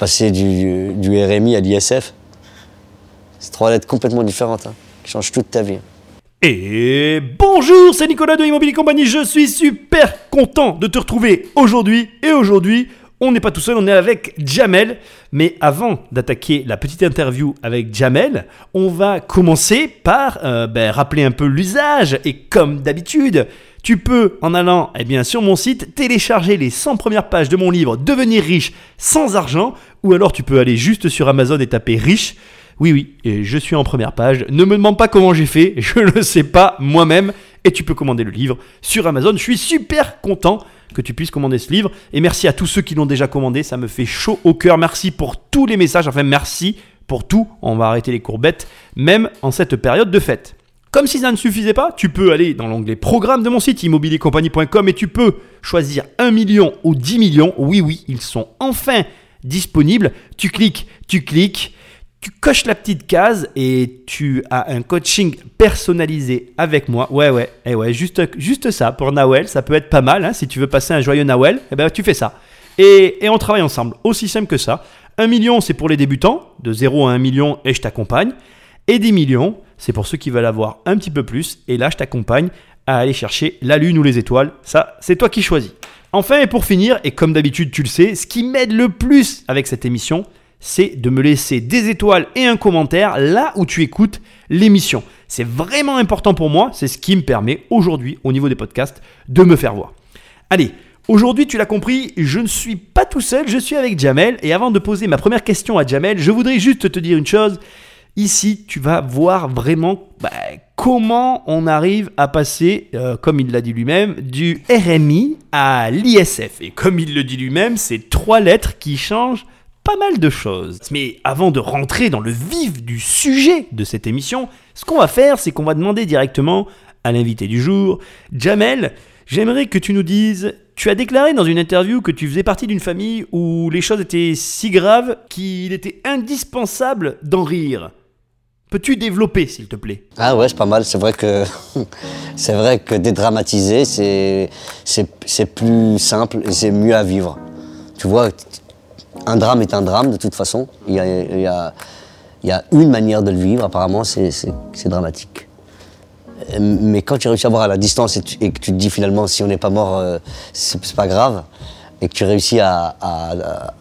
passé du, du RMI à l'ISF. C'est trois lettres complètement différentes, hein, qui changent toute ta vie. Et bonjour, c'est Nicolas de Immobilier Compagnie. Je suis super content de te retrouver aujourd'hui. Et aujourd'hui, on n'est pas tout seul, on est avec Jamel. Mais avant d'attaquer la petite interview avec Jamel, on va commencer par euh, ben, rappeler un peu l'usage. Et comme d'habitude, tu peux, en allant eh bien, sur mon site, télécharger les 100 premières pages de mon livre Devenir riche sans argent. Ou alors tu peux aller juste sur Amazon et taper riche. Oui, oui, je suis en première page. Ne me demande pas comment j'ai fait, je ne le sais pas moi-même. Et tu peux commander le livre sur Amazon. Je suis super content que tu puisses commander ce livre. Et merci à tous ceux qui l'ont déjà commandé, ça me fait chaud au cœur. Merci pour tous les messages, enfin merci pour tout. On va arrêter les courbettes, même en cette période de fête. Comme si ça ne suffisait pas, tu peux aller dans l'onglet programme de mon site immobiliercompagnie.com et tu peux choisir 1 million ou 10 millions. Oui, oui, ils sont enfin disponibles. Tu cliques, tu cliques tu coches la petite case et tu as un coaching personnalisé avec moi. Ouais, ouais, et eh ouais, juste, ça pour Nawel, ça peut être pas mal. Hein, si tu veux passer un joyeux Nawel, eh ben, tu fais ça. Et, et on travaille ensemble, aussi simple que ça. Un million, c'est pour les débutants, de 0 à 1 million, et je t'accompagne. Et 10 millions, c'est pour ceux qui veulent avoir un petit peu plus, et là, je t'accompagne à aller chercher la lune ou les étoiles. Ça, c'est toi qui choisis. Enfin, et pour finir, et comme d'habitude, tu le sais, ce qui m'aide le plus avec cette émission, c'est de me laisser des étoiles et un commentaire là où tu écoutes l'émission. C'est vraiment important pour moi, c'est ce qui me permet aujourd'hui au niveau des podcasts de me faire voir. Allez, aujourd'hui tu l'as compris, je ne suis pas tout seul, je suis avec Jamel et avant de poser ma première question à Jamel, je voudrais juste te dire une chose. Ici, tu vas voir vraiment bah, comment on arrive à passer, euh, comme il l'a dit lui-même, du RMI à l'ISF. Et comme il le dit lui-même, c'est trois lettres qui changent pas mal de choses. Mais avant de rentrer dans le vif du sujet de cette émission, ce qu'on va faire, c'est qu'on va demander directement à l'invité du jour, Jamel, j'aimerais que tu nous dises, tu as déclaré dans une interview que tu faisais partie d'une famille où les choses étaient si graves qu'il était indispensable d'en rire. Peux-tu développer, s'il te plaît? Ah ouais, c'est pas mal. C'est vrai que c'est vrai que dédramatiser, c'est c'est plus simple et c'est mieux à vivre. Tu vois, un drame est un drame de toute façon. Il y a, une manière de le vivre, apparemment, c'est dramatique. Mais quand tu réussis à voir à la distance et, que tu te dis finalement si on n'est pas mort, euh, c'est pas grave, et que tu réussis à,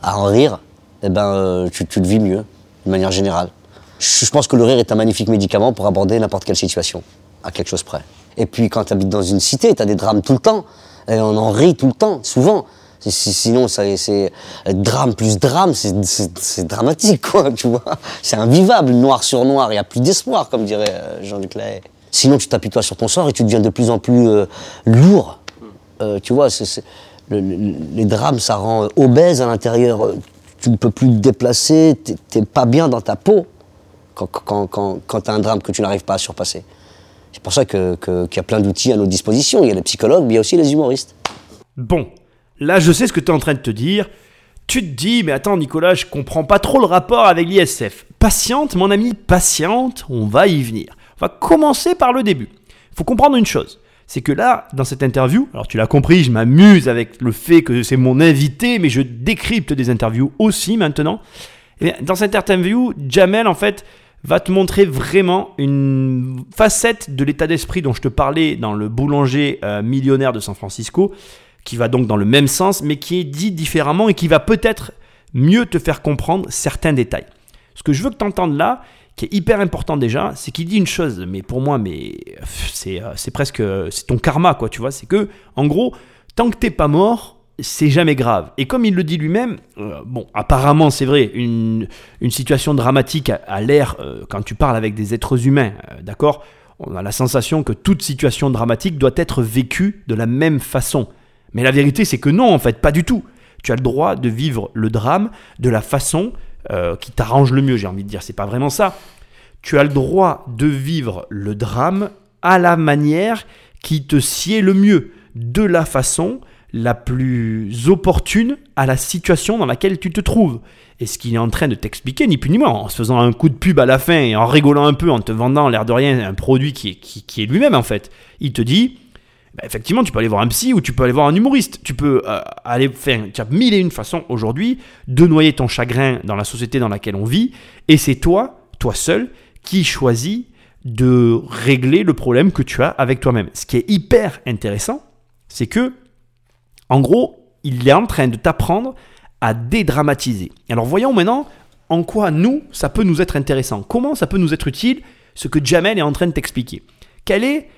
en rire, eh ben, euh, tu, le vis mieux, de manière générale. Je, pense que le rire est un magnifique médicament pour aborder n'importe quelle situation, à quelque chose près. Et puis quand tu habites dans une cité, tu as des drames tout le temps, et on en rit tout le temps, souvent. Sinon, c'est drame plus drame, c'est dramatique, quoi, tu vois. C'est invivable, noir sur noir, il n'y a plus d'espoir, comme dirait euh, Jean-Luc Lahaye. Sinon, tu t'appuies-toi sur ton sort et tu deviens de plus en plus euh, lourd. Euh, tu vois, les drames, ça rend obèse à l'intérieur. Tu ne peux plus te déplacer, tu n'es pas bien dans ta peau quand, tu as un drame que tu n'arrives pas à surpasser. C'est pour ça qu'il y a plein d'outils à nos dispositions. Il y a les psychologues, mais il y a aussi les humoristes. Bon, Là, je sais ce que tu es en train de te dire. Tu te dis, mais attends Nicolas, je comprends pas trop le rapport avec l'ISF. Patiente, mon ami, patiente, on va y venir. On va commencer par le début. Il faut comprendre une chose. C'est que là, dans cette interview, alors tu l'as compris, je m'amuse avec le fait que c'est mon invité, mais je décrypte des interviews aussi maintenant. Et dans cette interview, Jamel, en fait, va te montrer vraiment une facette de l'état d'esprit dont je te parlais dans le boulanger euh, millionnaire de San Francisco qui va donc dans le même sens, mais qui est dit différemment et qui va peut-être mieux te faire comprendre certains détails. Ce que je veux que tu entendes là, qui est hyper important déjà, c'est qu'il dit une chose, mais pour moi, mais c'est, euh, c'est presque, c'est ton karma, quoi, tu vois, c'est que, en gros, tant que t'es pas mort, c'est jamais grave. Et comme il le dit lui-même, euh, bon, apparemment, c'est vrai, une, situation dramatique a, l'air, euh, quand tu parles avec des êtres humains, d'accord On a la sensation que toute situation dramatique doit être vécue de la même façon. Mais la vérité, c'est que non, en fait, pas du tout. Tu as le droit de vivre le drame de la façon euh, qui t'arrange le mieux, j'ai envie de dire. C'est pas vraiment ça. Tu as le droit de vivre le drame à la manière qui te sied le mieux, de la façon la plus opportune à la situation dans laquelle tu te trouves. Et ce qu'il est en train de t'expliquer, ni plus ni moins, en se faisant un coup de pub à la fin et en rigolant un peu, en te vendant l'air de rien un produit qui est, qui est lui-même en fait. Il te dit, bah, effectivement, tu peux aller voir un psy ou tu peux aller voir un humoriste. Tu peux euh, aller faire. Tu as mille et une façons aujourd'hui de noyer ton chagrin dans la société dans laquelle on vit. Et c'est toi, toi seul, qui choisis de régler le problème que tu as avec toi-même. Ce qui est hyper intéressant, c'est que, en gros, il est en train de t'apprendre à dédramatiser. Alors voyons maintenant en quoi nous, ça peut nous être intéressant. Comment ça peut nous être utile ce que Jamel est en train de t'expliquer. Quel est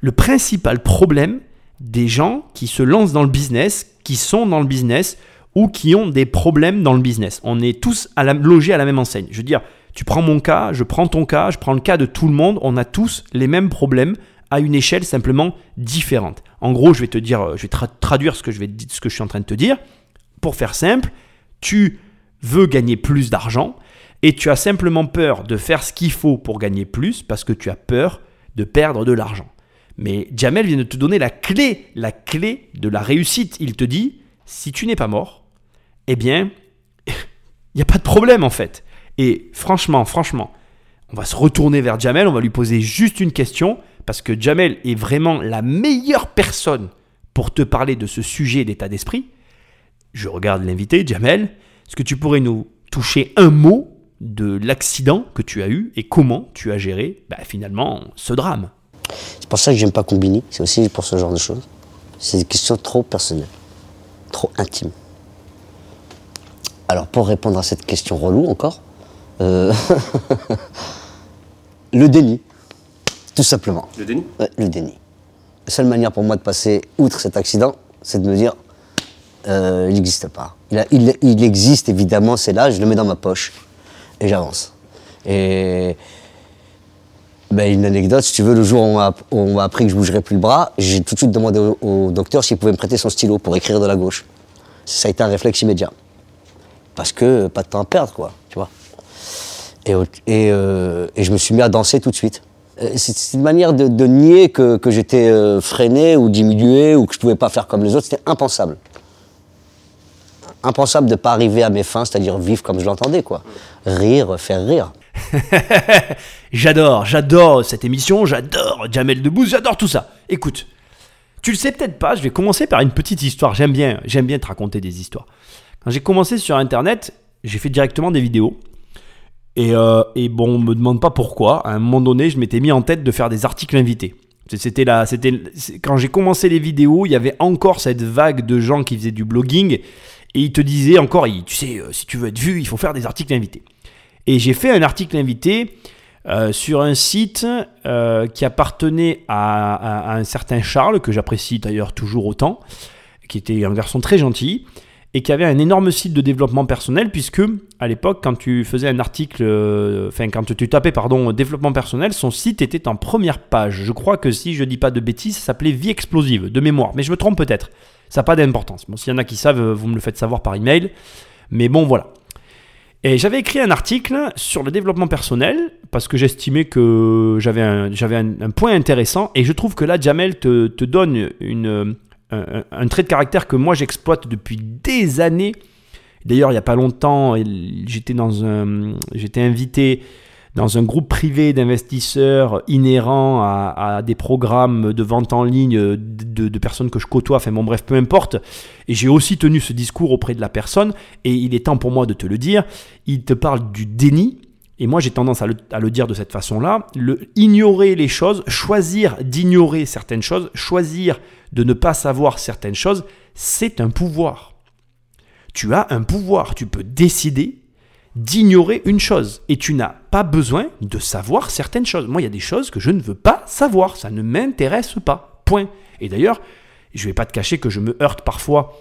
le principal problème des gens qui se lancent dans le business, qui sont dans le business ou qui ont des problèmes dans le business? On est tous à la, logés à la même enseigne. Je veux dire, tu prends mon cas, je prends ton cas, je prends le cas de tout le monde, on a tous les mêmes problèmes à une échelle simplement différente. En gros, je vais te dire, je vais traduire ce que je, vais, ce que je suis en train de te dire. Pour faire simple, tu veux gagner plus d'argent et tu as simplement peur de faire ce qu'il faut pour gagner plus parce que tu as peur de perdre de l'argent. Mais Jamel vient de te donner la clé, la clé de la réussite. Il te dit, si tu n'es pas mort, eh bien, il n'y a pas de problème en fait. Et franchement, franchement, on va se retourner vers Jamel, on va lui poser juste une question, parce que Jamel est vraiment la meilleure personne pour te parler de ce sujet d'état d'esprit. Je regarde l'invité, Jamel. Est-ce que tu pourrais nous toucher un mot de l'accident que tu as eu et comment tu as géré bah, finalement ce drame? C'est pour ça que j'aime pas Combini, c'est aussi pour ce genre de choses. C'est des questions trop personnelles, trop intimes. Alors pour répondre à cette question relou encore, euh, le déni, tout simplement. Le déni Le déni. La seule manière pour moi de passer outre cet accident, c'est de me dire, euh, il n'existe pas. Il, il, existe évidemment, c'est là, je le mets dans ma poche et j'avance. Et ben, une anecdote, si tu veux, le jour où on m'a appris que je bougerais plus le bras, j'ai tout de suite demandé au, docteur s'il pouvait me prêter son stylo pour écrire de la gauche. Ça a été un réflexe immédiat. Parce que pas de temps à perdre, quoi, tu vois. Et, euh, et, je me suis mis à danser tout de suite. Euh, c'est une manière de, nier que, j'étais euh, freiné ou diminué ou que je pouvais pas faire comme les autres. C'était impensable. Impensable de ne pas arriver à mes fins, c'est-à-dire vivre comme je l'entendais, quoi. Rire, faire rire. j'adore, j'adore cette émission, j'adore Jamel Debbouze, j'adore tout ça. Écoute, tu le sais peut-être pas, je vais commencer par une petite histoire. J'aime bien, j'aime bien te raconter des histoires. Quand j'ai commencé sur Internet, j'ai fait directement des vidéos. Et, euh, et bon, on me demande pas pourquoi. À un moment donné, je m'étais mis en tête de faire des articles invités. C'était là, c'était quand j'ai commencé les vidéos, il y avait encore cette vague de gens qui faisaient du blogging et ils te disaient encore, tu sais, euh, si tu veux être vu, il faut faire des articles invités. Et j'ai fait un article invité euh, sur un site qui appartenait à, à, un certain Charles que j'apprécie d'ailleurs toujours autant, qui était un garçon très gentil et qui avait un énorme site de développement personnel puisque à l'époque quand tu faisais un article, euh, enfin quand tu tapais pardon développement personnel, son site était en première page. Je crois que si je dis pas de bêtises, ça s'appelait Vie explosive de mémoire, mais je me trompe peut-être. Ça n'a pas d'importance. Bon, s'il y en a qui savent, vous me le faites savoir par email. Mais bon, voilà. Et j'avais écrit un article sur le développement personnel parce que j'estimais que j'avais un, point intéressant et je trouve que là, Jamel te donne une, un, trait de caractère que moi j'exploite depuis des années. D'ailleurs, il n'y a pas longtemps, j'étais invité dans un groupe privé d'investisseurs inhérents à, des programmes de vente en ligne de, personnes que je côtoie, enfin bon bref, peu importe. Et j'ai aussi tenu ce discours auprès de la personne, et il est temps pour moi de te le dire. Il te parle du déni, et moi j'ai tendance à le, à le, dire de cette façon-là, ignorer les choses, choisir d'ignorer certaines choses, choisir de ne pas savoir certaines choses, c'est un pouvoir. Tu as un pouvoir, tu peux décider d'ignorer une chose et tu n'as pas besoin de savoir certaines choses. Moi, il y a des choses que je ne veux pas savoir, ça ne m'intéresse pas. Point. Et d'ailleurs, je ne vais pas te cacher que je me heurte parfois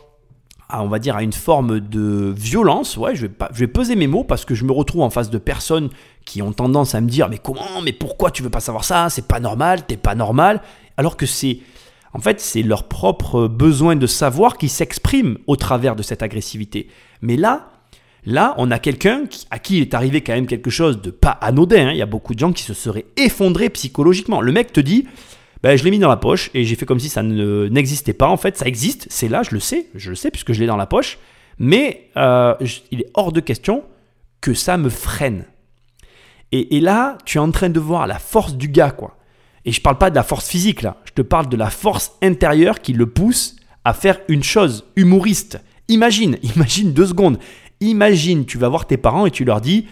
à, on va dire, à une forme de violence. Ouais, je vais, peser mes mots parce que je me retrouve en face de personnes qui ont tendance à me dire mais comment, mais pourquoi tu veux pas savoir ça? C'est pas normal, t'es pas normal. Alors que c'est en fait, c'est leur propre besoin de savoir qui s'exprime au travers de cette agressivité. Mais là, là, on a quelqu'un à qui il est arrivé quand même quelque chose de pas anodin. Hein. Il y a beaucoup de gens qui se seraient effondrés psychologiquement. Le mec te dit, ben, je l'ai mis dans la poche et j'ai fait comme si ça n'existait pas. En fait, ça existe, c'est là, je le sais, je le sais puisque je l'ai dans la poche. Mais euh, il est hors de question que ça me freine. Et, et, là, tu es en train de voir la force du gars, quoi. Et je parle pas de la force physique là, je te parle de la force intérieure qui le pousse à faire une chose humoriste. Imagine, imagine deux secondes. Imagine, tu vas voir tes parents et tu leur dis,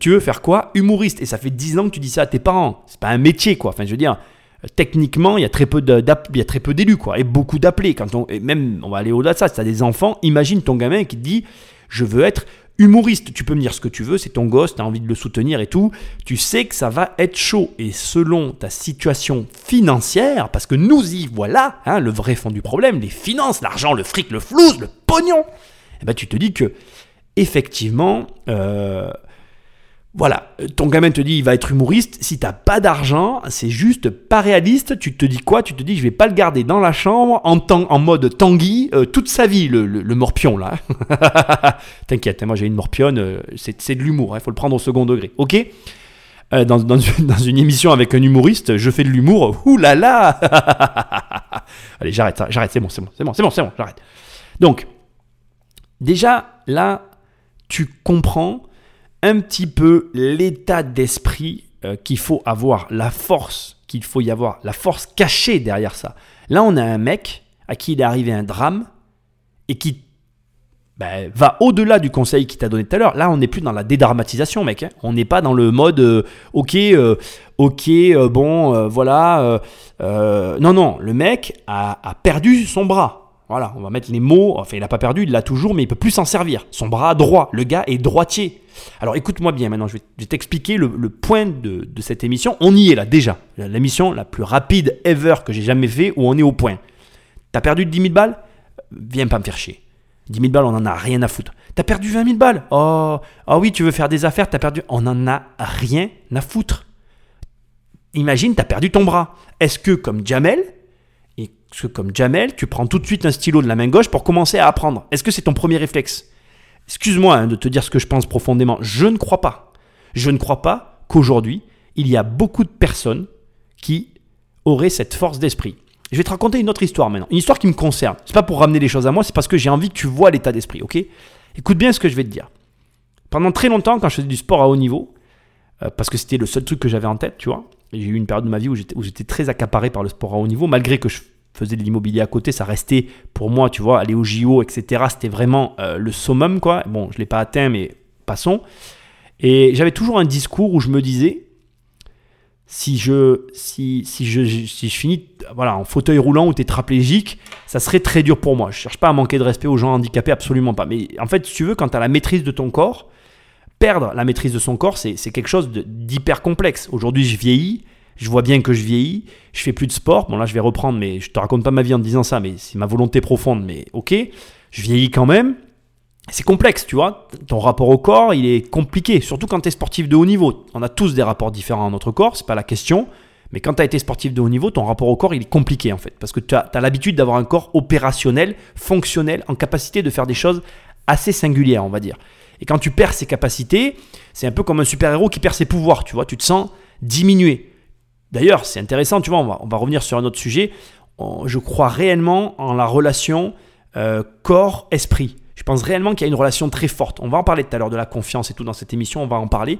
tu veux faire quoi? Humoriste. Et ça fait dix ans que tu dis ça à tes parents. C'est pas un métier quoi. Enfin, je veux dire, techniquement, il y a très peu d'élus quoi, et beaucoup d'appelés. Quand on, et même, on va aller au-delà de ça. Si as des enfants, imagine ton gamin qui te dit, je veux être humoriste. Tu peux me dire ce que tu veux, c'est ton gosse, tu as envie de le soutenir et tout. Tu sais que ça va être chaud. Et selon ta situation financière, parce que nous y voilà, hein, le vrai fond du problème, les finances, l'argent, le fric, le flouze, le pognon, eh ben, tu te dis que, effectivement, euh, voilà, ton gamin te dit il va être humoriste. Si t'as pas d'argent, c'est juste pas réaliste. Tu te dis quoi? Tu te dis je vais pas le garder dans la chambre en, mode Tanguy euh, toute sa vie, le, morpion là. T'inquiète, hein, moi j'ai une morpionne, euh, c'est de l'humour, il hein, faut le prendre au second degré, ok? Euh, dans, une émission avec un humoriste, je fais de l'humour, ouh là Allez, j'arrête, j'arrête, c'est bon, c'est bon, c'est bon, c'est bon, c'est bon, j'arrête. Donc, déjà, là, tu comprends un petit peu l'état d'esprit euh, qu'il faut avoir, la force qu'il faut y avoir, la force cachée derrière ça. Là, on a un mec à qui il est arrivé un drame et qui ben, va au-delà du conseil qu'il t'a donné tout à l'heure. Là, on n'est plus dans la dédramatisation, mec. Hein. On n'est pas dans le mode euh, ok, euh, ok, bon, voilà. non, non, le mec a perdu son bras. Voilà, on va mettre les mots. Enfin, il n'a pas perdu, il l'a toujours, mais il peut plus s'en servir. Son bras droit, le gars est droitier. Alors écoute-moi bien maintenant, je vais, t'expliquer le, point de, cette émission. On y est là déjà. L'émission la plus rapide ever que j'ai jamais fait où on est au point. T'as perdu 10 000 balles? Viens pas me faire chier. 10 000 balles, on en a rien à foutre. T'as perdu 20 000 balles? Oh, oh oui, tu veux faire des affaires, t'as perdu. On en a rien à foutre. Imagine, t'as perdu ton bras. Est-ce que, comme Jamel, que comme Jamel, tu prends tout de suite un stylo de la main gauche pour commencer à apprendre. Est-ce que c'est ton premier réflexe? Excuse-moi hein, de te dire ce que je pense profondément. Je ne crois pas. Je ne crois pas qu'aujourd'hui, il y a beaucoup de personnes qui auraient cette force d'esprit. Je vais te raconter une autre histoire maintenant. Une histoire qui me concerne. C'est pas pour ramener les choses à moi, c'est parce que j'ai envie que tu vois l'état d'esprit, ok? Écoute bien ce que je vais te dire. Pendant très longtemps, quand je faisais du sport à haut niveau, euh, parce que c'était le seul truc que j'avais en tête, tu vois, j'ai eu une période de ma vie où j'étais très accaparé par le sport à haut niveau, malgré que je faisais de l'immobilier à côté, ça restait pour moi, tu vois, aller au JO, etc. C'était vraiment euh, le summum, quoi. Bon, je ne l'ai pas atteint, mais passons. Et j'avais toujours un discours où je me disais, si je, si, si je, si je finis voilà, en fauteuil roulant ou tétraplégique, ça serait très dur pour moi. Je ne cherche pas à manquer de respect aux gens handicapés, absolument pas. Mais en fait, si tu veux, quand tu as la maîtrise de ton corps, perdre la maîtrise de son corps, c'est quelque chose d'hyper complexe. Aujourd'hui, je vieillis, je vois bien que je vieillis, je fais plus de sport. Bon là je vais reprendre, mais je te raconte pas ma vie en te disant ça, mais c'est ma volonté profonde, mais ok, je vieillis quand même. C'est complexe, tu vois. Ton rapport au corps, il est compliqué, surtout quand tu es sportif de haut niveau. On a tous des rapports différents à notre corps, c'est pas la question. Mais quand tu as été sportif de haut niveau, ton rapport au corps, il est compliqué en fait. Parce que tu as, as l'habitude d'avoir un corps opérationnel, fonctionnel, en capacité de faire des choses assez singulières, on va dire. Et quand tu perds ses capacités, c'est un peu comme un super-héros qui perd ses pouvoirs, tu vois. Tu te sens diminué. D'ailleurs, c'est intéressant, tu vois, on va, revenir sur un autre sujet. je crois réellement en la relation euh, corps-esprit. Je pense réellement qu'il y a une relation très forte. On va en parler tout à l'heure de la confiance et tout dans cette émission, on va en parler.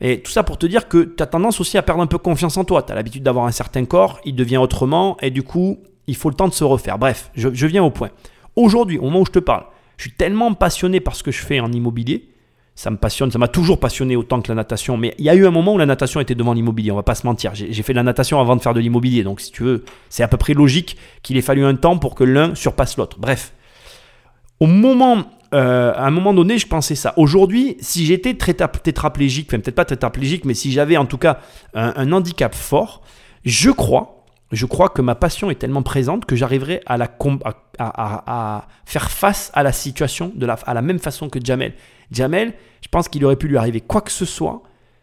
Et tout ça pour te dire que tu as tendance aussi à perdre un peu confiance en toi. Tu as l'habitude d'avoir un certain corps, il devient autrement, et du coup, il faut le temps de se refaire. Bref, je, je viens au point. Aujourd'hui, au moment où je te parle, je suis tellement passionné par ce que je fais en immobilier ça me passionne, ça m'a toujours passionné autant que la natation. Mais il y a eu un moment où la natation était devant l'immobilier, on va pas se mentir. J'ai fait de la natation avant de faire de l'immobilier, donc si tu veux, c'est à peu près logique qu'il ait fallu un temps pour que l'un surpasse l'autre. Bref, au moment, euh, à un moment donné, je pensais ça. Aujourd'hui, si j'étais tétraplégique, enfin peut-être pas tétraplégique, mais si j'avais en tout cas un, handicap fort, je crois, je crois que ma passion est tellement présente que j'arriverai à, la à, faire face à la situation de la, à la même façon que Jamel. Jamel, je pense qu'il aurait pu lui arriver quoi que ce soit.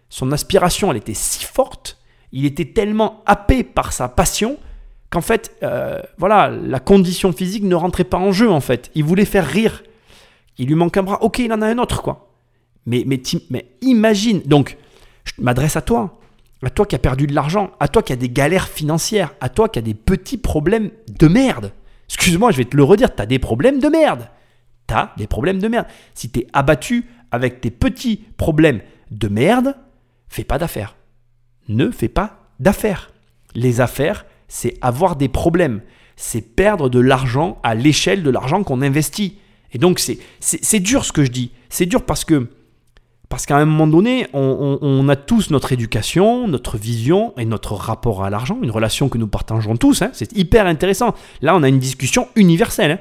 Son aspiration, elle était si forte, il était tellement happé par sa passion qu'en fait, euh, voilà, la condition physique ne rentrait pas en jeu en fait. Il voulait faire rire. Il lui manque un bras. Ok, il en a un autre quoi. Mais, mais, mais imagine. Donc, je m'adresse à toi. À toi qui as perdu de l'argent, à toi qui as des galères financières, à toi qui as des petits problèmes de merde. Excuse-moi, je vais te le redire, tu as des problèmes de merde. Tu as des problèmes de merde. Si tu es abattu avec tes petits problèmes de merde, fais pas d'affaires. Ne fais pas d'affaires. Les affaires, c'est avoir des problèmes. C'est perdre de l'argent à l'échelle de l'argent qu'on investit. Et donc, c'est, c'est, dur ce que je dis. C'est dur parce que parce qu'à un moment donné, on, a tous notre éducation, notre vision et notre rapport à l'argent, une relation que nous partageons tous. Hein. c'est hyper intéressant. Là, on a une discussion universelle. Hein.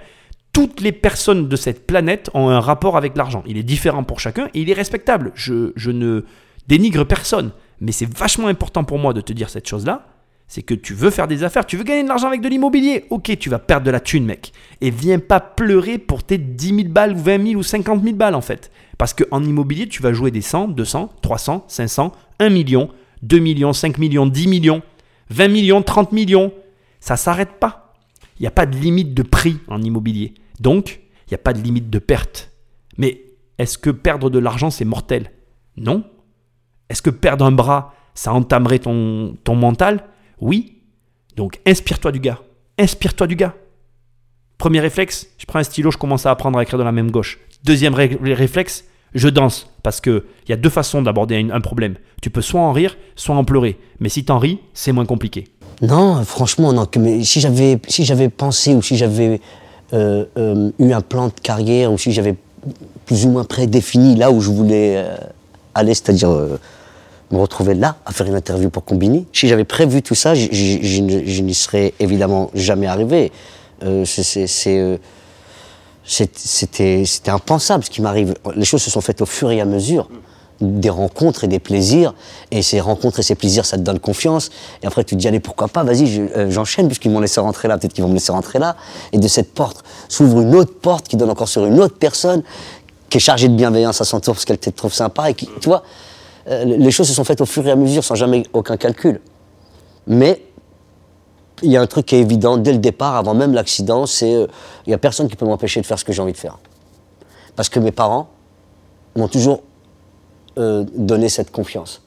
Toutes les personnes de cette planète ont un rapport avec l'argent. Il est différent pour chacun et il est respectable. Je, ne dénigre personne. Mais c'est vachement important pour moi de te dire cette chose-là. C'est que tu veux faire des affaires, tu veux gagner de l'argent avec de l'immobilier. Ok, tu vas perdre de la thune, mec. Et viens pas pleurer pour tes 10 000 balles ou 20 000 ou 50 000 balles, en fait. Parce qu'en immobilier, tu vas jouer des 100, 200, 300, 500, 1 million, 2 millions, 5 millions, 10 millions, 20 millions, 30 millions. Ça s'arrête pas. Il n'y a pas de limite de prix en immobilier. Donc, il n'y a pas de limite de perte. Mais est-ce que perdre de l'argent, c'est mortel? Non. Est-ce que perdre un bras, ça entamerait ton, mental? Oui. Donc, inspire-toi du gars. Inspire-toi du gars. Premier réflexe, je prends un stylo, je commence à apprendre à écrire de la même gauche. Deuxième réflexe, je danse. Parce qu'il y a deux façons d'aborder un, problème. Tu peux soit en rire, soit en pleurer. Mais si t'en ris, c'est moins compliqué. Non, franchement, non. Mais si j'avais pensé ou si j'avais eu un plan de carrière ou si j'avais plus ou moins prédéfini là où je voulais euh, aller, c'est-à-dire me retrouver là à faire une interview pour Combini, si j'avais prévu tout ça, je n'y serais évidemment jamais arrivé. c'est c'était impensable ce qui m'arrive. Les choses se sont faites au fur et à mesure des rencontres et des plaisirs. Et ces rencontres et ces plaisirs, ça te donne confiance. Et après, tu te dis, allez, pourquoi pas, vas-y, euh, j'enchaîne, puisqu'ils m'ont laissé rentrer là, peut-être qu'ils vont me laisser rentrer là. Et de cette porte s'ouvre une autre porte qui donne encore sur une autre personne, qui est chargée de bienveillance à son tour parce qu'elle te trouve sympa. Et qui, tu vois, euh, les choses se sont faites au fur et à mesure, sans jamais aucun calcul. Mais il y a un truc qui est évident dès le départ, avant même l'accident, c'est qu'il euh, n'y a personne qui peut m'empêcher de faire ce que j'ai envie de faire. Parce que mes parents m'ont toujours euh, donné cette confiance.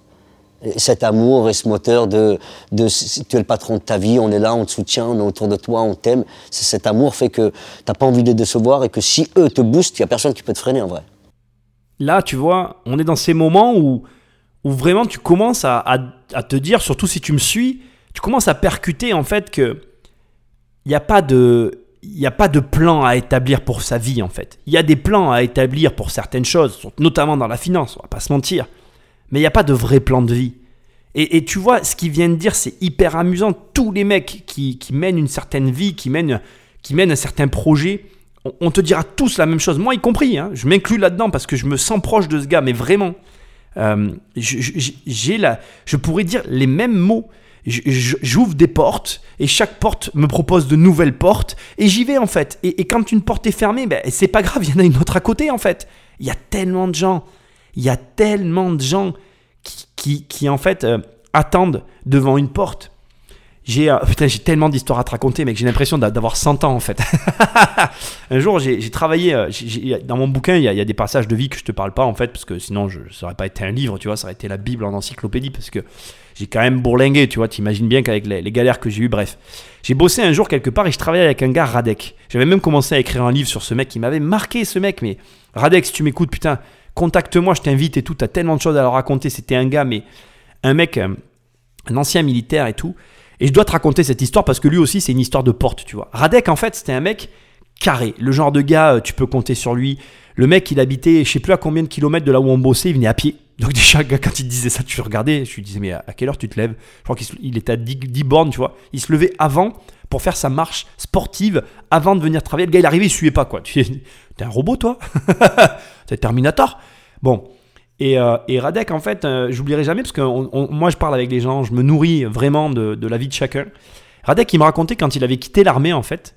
cet amour et ce moteur de, de, tu es le patron de ta vie, on est là, on te soutient, on est autour de toi, on t'aime. Cet amour fait que tu n'as pas envie de les décevoir et que si eux te boostent, il n'y a personne qui peut te freiner en vrai. Là, tu vois, on est dans ces moments où, où vraiment tu commences à, à te dire, surtout si tu me suis, tu commences à percuter en fait que il n'y a pas de il a pas de plan à établir pour sa vie en fait. Il y a des plans à établir pour certaines choses, notamment dans la finance, on va pas se mentir. Mais il n'y a pas de vrai plan de vie. Et, tu vois, ce qu'il vient de dire, c'est hyper amusant. Tous les mecs qui, mènent une certaine vie, qui mènent, qui mènent un certain projet, on, te dira tous la même chose. Moi y compris, hein. je m'inclus là-dedans parce que je me sens proche de ce gars, mais vraiment. Euh, j'ai la, je pourrais dire les mêmes mots j'ouvre des portes et chaque porte me propose de nouvelles portes et j'y vais en fait. Et, quand une porte est fermée, ben, c'est pas grave, il y en a une autre à côté en fait. Il y a tellement de gens, il y a tellement de gens qui, en fait euh, attendent devant une porte. J'ai euh, j'ai tellement d'histoires à te raconter, mec. J'ai l'impression d'avoir 100 ans en fait. un jour, j'ai travaillé. Euh, dans mon bouquin, il y, a, il y, a, des passages de vie que je te parle pas en fait, parce que sinon, je, ça aurait pas été un livre, tu vois, ça aurait été la Bible en encyclopédie, parce que j'ai quand même bourlingué, tu vois, t'imagines bien qu'avec les, galères que j'ai eues, bref. J'ai bossé un jour quelque part et je travaillais avec un gars, Radek. J'avais même commencé à écrire un livre sur ce mec qui m'avait marqué, ce mec, mais Radek, si tu m'écoutes, putain, contacte-moi, je t'invite et tout, t'as tellement de choses à leur raconter. C'était un gars, mais un mec, euh, un ancien militaire et tout. Et je dois te raconter cette histoire parce que lui aussi, c'est une histoire de porte, tu vois. Radek, en fait, c'était un mec carré. Le genre de gars, euh, tu peux compter sur lui. Le mec, il habitait, je sais plus à combien de kilomètres de là où on bossait, il venait à pied. Donc déjà, quand il disait ça, tu regardais, je lui disais, mais à quelle heure tu te lèves? Je crois qu'il était à 10, bornes, tu vois. Il se levait avant pour faire sa marche sportive avant de venir travailler. Le gars, il arrivait, il suivait pas, quoi. Tu es un robot, toi? C'est Terminator? Bon. Et, euh, Radek, en fait, euh, j'oublierai jamais, parce que moi, je parle avec les gens, je me nourris vraiment de, de, la vie de chacun. Radek, il me racontait quand il avait quitté l'armée, en fait,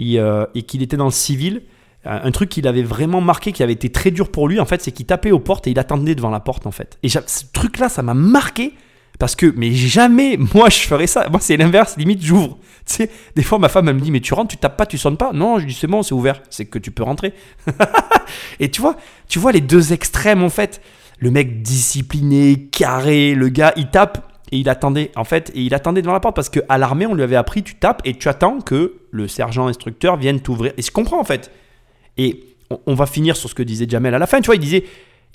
euh, et qu'il était dans le civil, un truc qui l'avait vraiment marqué, qui avait été très dur pour lui, en fait, c'est qu'il tapait aux portes et il attendait devant la porte, en fait. Et ce truc-là, ça m'a marqué parce que, mais jamais, moi, je ferais ça. Moi, c'est l'inverse, limite, j'ouvre. Tu sais, des fois, ma femme, elle me dit, mais tu rentres, tu tapes pas, tu sonnes pas. Non, je dis, c'est bon, c'est ouvert. C'est que tu peux rentrer. et tu vois, tu vois les deux extrêmes, en fait. Le mec discipliné, carré, le gars, il tape et il attendait, en fait, et il attendait devant la porte parce qu'à l'armée, on lui avait appris, tu tapes et tu attends que le sergent instructeur vienne t'ouvrir. Et je comprends, en fait. Et on, va finir sur ce que disait Jamel à la fin. Tu vois, il disait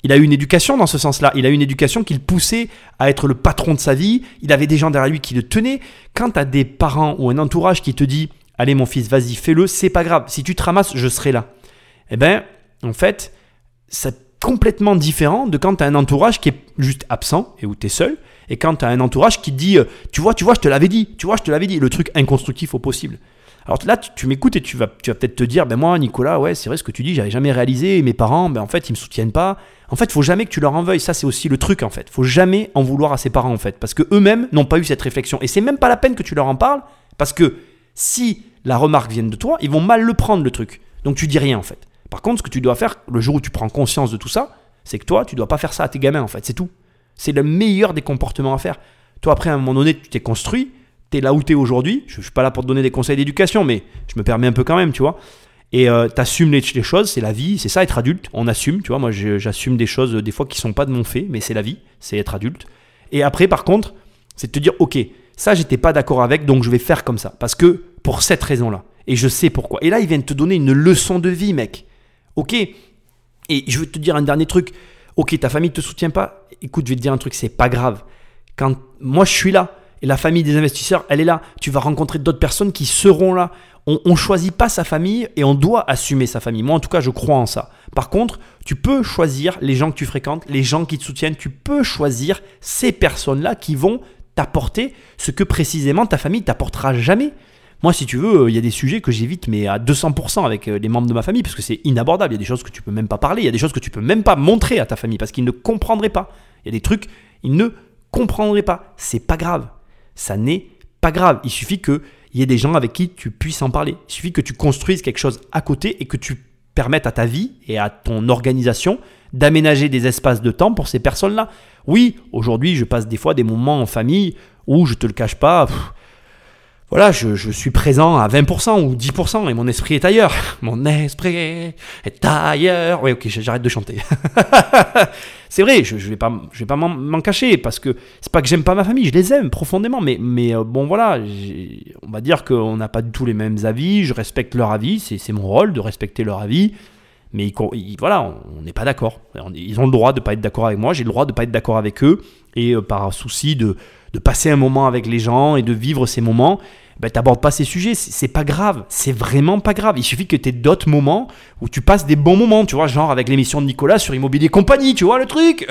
Il a eu une éducation dans ce sens-là. Il a eu une éducation qui le poussait à être le patron de sa vie. Il avait des gens derrière lui qui le tenaient. Quand tu as des parents ou un entourage qui te dit Allez, mon fils, vas-y, fais-le, c'est pas grave. Si tu te ramasses, je serai là. Eh bien, en fait, c'est complètement différent de quand tu as un entourage qui est juste absent et où tu es seul. Et quand tu as un entourage qui dit Tu vois, tu vois, je te l'avais dit. Tu vois, je te l'avais dit. Le truc inconstructif au possible. Alors là, tu, m'écoutes et tu vas, peut-être te dire, ben moi, Nicolas, ouais, c'est vrai ce que tu dis, j'avais jamais réalisé. mes parents, ben en fait, ils me soutiennent pas. En fait, faut jamais que tu leur en veuilles. Ça, c'est aussi le truc, en fait. Faut jamais en vouloir à ses parents, en fait, parce que eux-mêmes n'ont pas eu cette réflexion. Et c'est même pas la peine que tu leur en parles, parce que si la remarque vient de toi, ils vont mal le prendre le truc. Donc tu dis rien, en fait. Par contre, ce que tu dois faire, le jour où tu prends conscience de tout ça, c'est que toi, tu dois pas faire ça à tes gamins, en fait. C'est tout. C'est le meilleur des comportements à faire. Toi, après, à un moment donné, tu t'es construit là où tu es aujourd'hui. Je, ne suis pas là pour te donner des conseils d'éducation, mais je me permets un peu quand même, tu vois. Et euh, tu assumes les, choses, c'est la vie, c'est ça être adulte. On assume, tu vois. Moi, j'assume des choses des fois qui sont pas de mon fait, mais c'est la vie, c'est être adulte. Et après, par contre, c'est de te dire, ok, ça, j'étais pas d'accord avec, donc je vais faire comme ça. Parce que pour cette raison-là. Et je sais pourquoi. Et là, ils viennent te donner une leçon de vie, mec. Ok? Et je veux te dire un dernier truc. Ok, ta famille te soutient pas. Écoute, je vais te dire un truc, c'est pas grave. Quand moi, je suis là. La famille des investisseurs, elle est là. Tu vas rencontrer d'autres personnes qui seront là. On ne choisit pas sa famille et on doit assumer sa famille. Moi, en tout cas, je crois en ça. Par contre, tu peux choisir les gens que tu fréquentes, les gens qui te soutiennent. Tu peux choisir ces personnes-là qui vont t'apporter ce que précisément ta famille t'apportera jamais. Moi, si tu veux, il y a des sujets que j'évite, mais à 200% avec euh, les membres de ma famille, parce que c'est inabordable. Il y a des choses que tu peux même pas parler, il y a des choses que tu peux même pas montrer à ta famille, parce qu'ils ne comprendraient pas. Il y a des trucs, ils ne comprendraient pas. C'est pas grave ça n'est pas grave. Il suffit qu'il y ait des gens avec qui tu puisses en parler. Il suffit que tu construises quelque chose à côté et que tu permettes à ta vie et à ton organisation d'aménager des espaces de temps pour ces personnes-là. Oui, aujourd'hui, je passe des fois des moments en famille où, je te le cache pas, voilà, je, suis présent à 20% ou 10% et mon esprit est ailleurs. Mon esprit est ailleurs. Oui, ok, j'arrête de chanter. c'est vrai, je, je vais pas, je vais pas m'en cacher parce que c'est pas que j'aime pas ma famille, je les aime profondément, mais, mais euh, bon voilà, on va dire qu'on n'a pas du tout les mêmes avis. Je respecte leur avis, c'est mon rôle de respecter leur avis. Mais voilà, on n'est pas d'accord. Ils ont le droit de ne pas être d'accord avec moi, j'ai le droit de ne pas être d'accord avec eux. Et euh, par souci de, de passer un moment avec les gens et de vivre ces moments, ben, t'abordes pas ces sujets, c'est pas grave, c'est vraiment pas grave. Il suffit que tu aies d'autres moments où tu passes des bons moments, tu vois, genre avec l'émission de Nicolas sur Immobilier Compagnie, tu vois le truc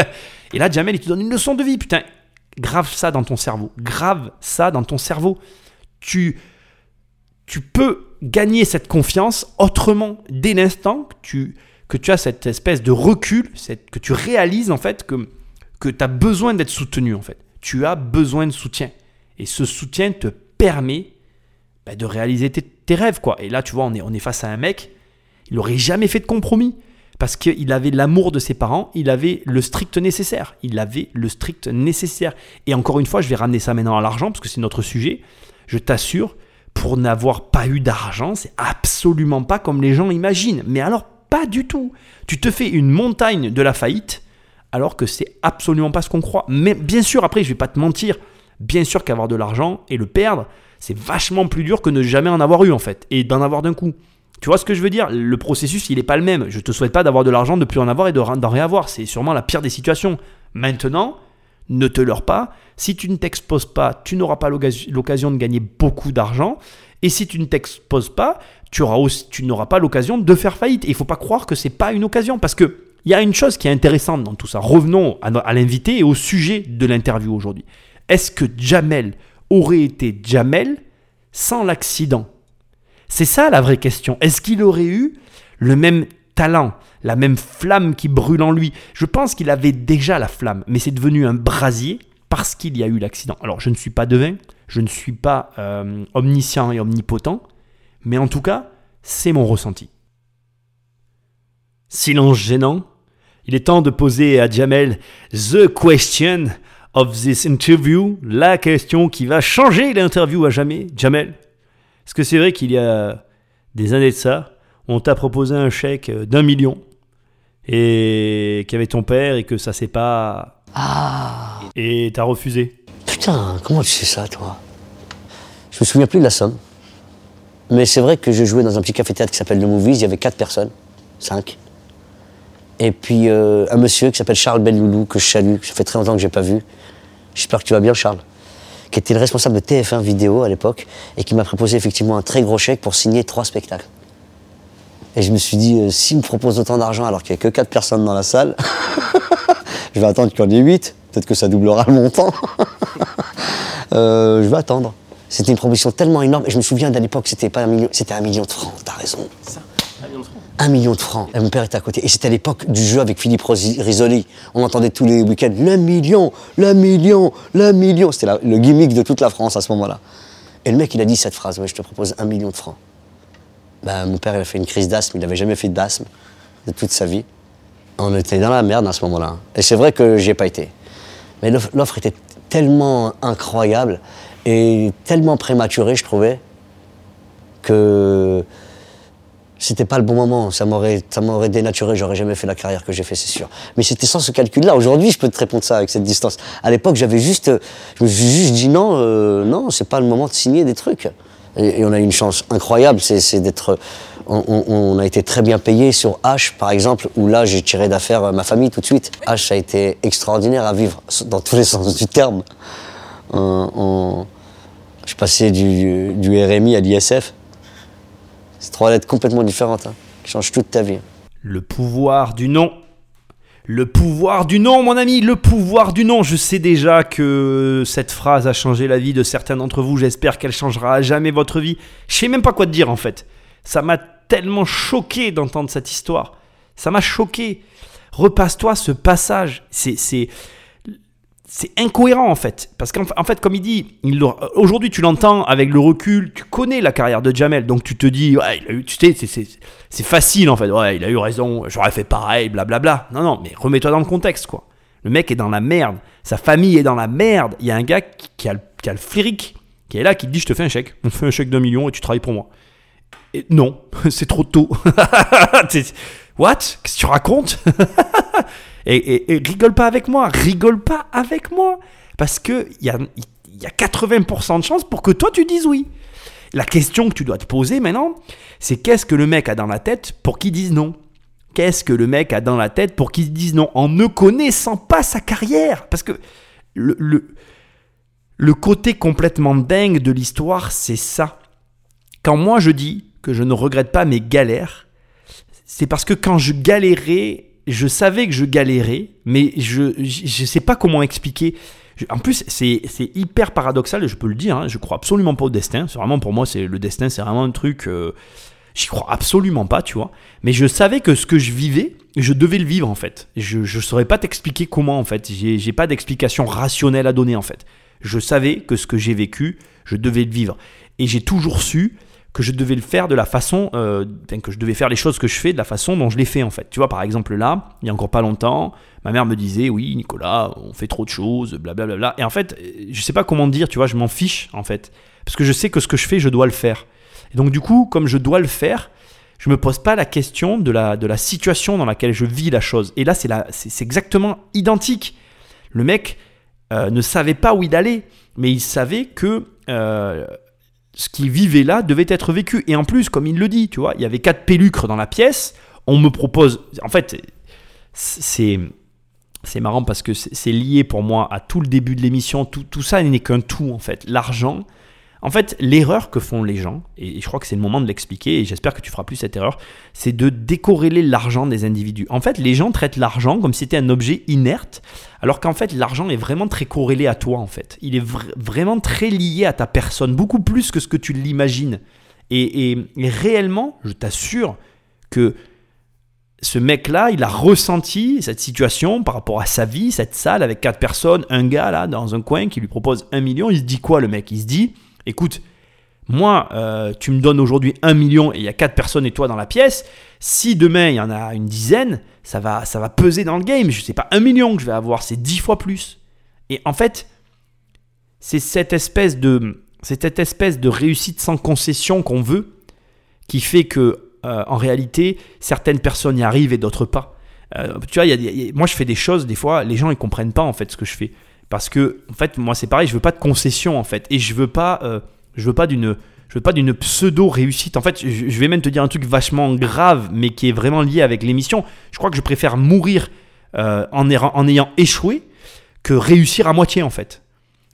Et là, Jamel, il te donne une leçon de vie, putain. Grave ça dans ton cerveau, grave ça dans ton cerveau. Tu, tu peux gagner cette confiance autrement dès l'instant que tu, que tu as cette espèce de recul, cette, que tu réalises en fait que, que tu as besoin d'être soutenu en fait tu as besoin de soutien. Et ce soutien te permet bah, de réaliser tes, rêves. quoi. Et là, tu vois, on est, on est face à un mec, il n'aurait jamais fait de compromis. Parce qu'il avait l'amour de ses parents, il avait le strict nécessaire. Il avait le strict nécessaire. Et encore une fois, je vais ramener ça maintenant à l'argent, parce que c'est notre sujet. Je t'assure, pour n'avoir pas eu d'argent, c'est absolument pas comme les gens imaginent. Mais alors, pas du tout. Tu te fais une montagne de la faillite alors que c'est absolument pas ce qu'on croit. Mais bien sûr, après, je vais pas te mentir, bien sûr qu'avoir de l'argent et le perdre, c'est vachement plus dur que ne jamais en avoir eu en fait, et d'en avoir d'un coup. Tu vois ce que je veux dire? Le processus, il n'est pas le même. Je te souhaite pas d'avoir de l'argent, de plus en avoir et d'en réavoir. C'est sûrement la pire des situations. Maintenant, ne te leurre pas. Si tu ne t'exposes pas, tu n'auras pas l'occasion de gagner beaucoup d'argent. Et si tu ne t'exposes pas, tu, tu n'auras pas l'occasion de faire faillite. Et il faut pas croire que c'est pas une occasion. Parce que il y a une chose qui est intéressante dans tout ça. Revenons à, l'invité et au sujet de l'interview aujourd'hui. Est-ce que Jamel aurait été Jamel sans l'accident? C'est ça la vraie question. Est-ce qu'il aurait eu le même talent, la même flamme qui brûle en lui? Je pense qu'il avait déjà la flamme, mais c'est devenu un brasier parce qu'il y a eu l'accident. Alors je ne suis pas devin, je ne suis pas euh, omniscient et omnipotent, mais en tout cas, c'est mon ressenti. Silence gênant, il est temps de poser à Jamel the question of this interview, la question qui va changer l'interview à jamais. Jamel, est-ce que c'est vrai qu'il y a des années de ça, on t'a proposé un chèque d'un million et qu'il y avait ton père et que ça s'est pas. Ah Et t'as refusé? Putain, comment tu sais ça, toi? Je me souviens plus de la somme. Mais c'est vrai que je jouais dans un petit café-théâtre qui s'appelle Le Movies, il y avait quatre personnes, cinq. Et puis euh, un monsieur qui s'appelle Charles Belloulou, que je salue, ça fait très longtemps que je n'ai pas vu. J'espère que tu vas bien, Charles. Qui était le responsable de TF1 Vidéo à l'époque et qui m'a proposé effectivement un très gros chèque pour signer trois spectacles. Et je me suis dit, euh, s'il me propose autant d'argent alors qu'il n'y a que quatre personnes dans la salle, je vais attendre qu'il y en ait huit. Peut-être que ça doublera le montant. Euh, je vais attendre. C'était une proposition tellement énorme. Et je me souviens d'à l'époque, c'était pas un million, c'était un million de francs. T'as raison. Un million de francs. Un million de francs. Et mon père était à côté. Et c'était à l'époque du jeu avec Philippe Risoli. On entendait tous les week-ends le million, le million, le million. C'était le gimmick de toute la France à ce moment-là. Et le mec, il a dit cette phrase Ouais, je te propose un million de francs. Ben, mon père, il a fait une crise d'asthme. Il n'avait jamais fait d'asthme de toute sa vie. On était dans la merde à ce moment-là. Et c'est vrai que j'y ai pas été. Mais l'off- l'offre était tellement incroyable et tellement prématurée, je trouvais, que c'était pas le bon moment. Ça m'aurait, ça m'aurait dénaturé. J'aurais jamais fait la carrière que j'ai fait, c'est sûr. Mais c'était sans ce calcul-là. Aujourd'hui, je peux te répondre ça avec cette distance. À l'époque, j'avais juste, euh, je me suis juste dit non, euh, non, c'est pas le moment de signer des trucs. Et, on a eu une chance incroyable, c'est, d'être. On, a été très bien payé sur H, par exemple, où là, j'ai tiré d'affaire euh, ma famille tout de suite. H, a été extraordinaire à vivre, dans tous les sens du terme. On- je passais du, du RMI à l'ISF. C'est trois lettres complètement différentes, hein, qui changent toute ta vie. Le pouvoir du non. Le pouvoir du non, mon ami, le pouvoir du non. Je sais déjà que cette phrase a changé la vie de certains d'entre vous. J'espère qu'elle changera à jamais votre vie. Je sais même pas quoi te dire en fait. Ça m'a tellement choqué d'entendre cette histoire. Ça m'a choqué. Repasse-toi ce passage. C'est, c'est, c'est incohérent en fait. Parce qu'en en fait, comme il dit, aujourd'hui tu l'entends avec le recul, tu connais la carrière de Jamel, donc tu te dis, ouais, il a eu, tu sais, c'est, facile en fait, ouais, il a eu raison, j'aurais fait pareil, blablabla. Non, non, mais remets-toi dans le contexte quoi. Le mec est dans la merde, sa famille est dans la merde. Il y a un gars qui, a, le- qui a le qui est là, qui te dit, je te fais un chèque, on fait un chèque d'un million et tu travailles pour moi. Et non, c'est trop tôt. What? Qu'est-ce que tu racontes? et, rigole pas avec moi, rigole pas avec moi. Parce que il y a, y a 80% de chances pour que toi tu dises oui. La question que tu dois te poser maintenant, c'est qu'est-ce que le mec a dans la tête pour qu'il dise non? Qu'est-ce que le mec a dans la tête pour qu'il dise non En ne connaissant pas sa carrière? Parce que le, le, le côté complètement dingue de l'histoire, c'est ça. Quand moi je dis que je ne regrette pas mes galères, c'est parce que quand je galérais, je savais que je galérais, mais je ne sais pas comment expliquer. En plus, c'est hyper paradoxal, je peux le dire, hein, je crois absolument pas au destin. C'est vraiment pour moi, c'est le destin, c'est vraiment un truc. euh, J'y crois absolument pas, tu vois. Mais je savais que ce que je vivais, je devais le vivre en fait. Je ne saurais pas t'expliquer comment en fait. J'ai pas d'explication rationnelle à donner en fait. Je savais que ce que j'ai vécu, je devais le vivre. Et j'ai toujours su que je devais le faire de la façon, euh, que je devais faire les choses que je fais de la façon dont je les fais en fait. Tu vois, par exemple là, il y a encore pas longtemps, ma mère me disait, oui Nicolas, on fait trop de choses, blablabla. Et en fait, euh, je sais pas comment dire, tu vois, je m'en fiche en fait. Parce que je sais que ce que je fais, je dois le faire. Et donc du coup, comme je dois le faire, je me pose pas la question de la, de la situation dans laquelle je vis la chose. Et là, c'est c'est exactement identique. Le mec euh, ne savait pas où il allait, mais il savait que ce qu'il vivait là devait être vécu. Et en plus, comme il le dit, tu vois, il y avait quatre pélucres dans la pièce. On me propose. En fait, c'est. C'est marrant parce que c'est lié pour moi à tout le début de l'émission. Tout, tout ça n'est qu'un tout en fait. L'argent. En fait, l'erreur que font les gens, et je crois que c'est le moment de l'expliquer, et j'espère que tu feras plus cette erreur, c'est de décorréler l'argent des individus. En fait, les gens traitent l'argent comme si c'était un objet inerte, alors qu'en fait, l'argent est vraiment très corrélé à toi, en fait. Il est vra- vraiment très lié à ta personne, beaucoup plus que ce que tu l'imagines. Et, et- et réellement, je t'assure que ce mec-là, il a ressenti cette situation par rapport à sa vie, cette salle avec quatre personnes, un gars là dans un coin qui lui propose un million. Il se dit quoi le mec? Il se dit, écoute, moi, euh, tu me donnes aujourd'hui un million et il y a quatre personnes et toi dans la pièce. Si demain il y en a une dizaine, ça va, ça va peser dans le game. Je sais pas un million que je vais avoir, c'est dix fois plus. Et en fait, c'est cette espèce de, cette espèce de réussite sans concession qu'on veut, qui fait que euh, en réalité, certaines personnes y arrivent et d'autres pas. Euh, tu vois, y y a- moi je fais des choses, des fois, les gens ils comprennent pas en fait ce que je fais. Parce que, en fait, moi c'est pareil, je veux pas de concession en fait. Et je veux pas, euh, veux pas d'une. Pseudo-réussite. En fait, je vais même te dire un truc vachement grave, mais qui est vraiment lié avec l'émission. Je crois que je préfère mourir euh, en, ayant échoué que réussir à moitié, en fait.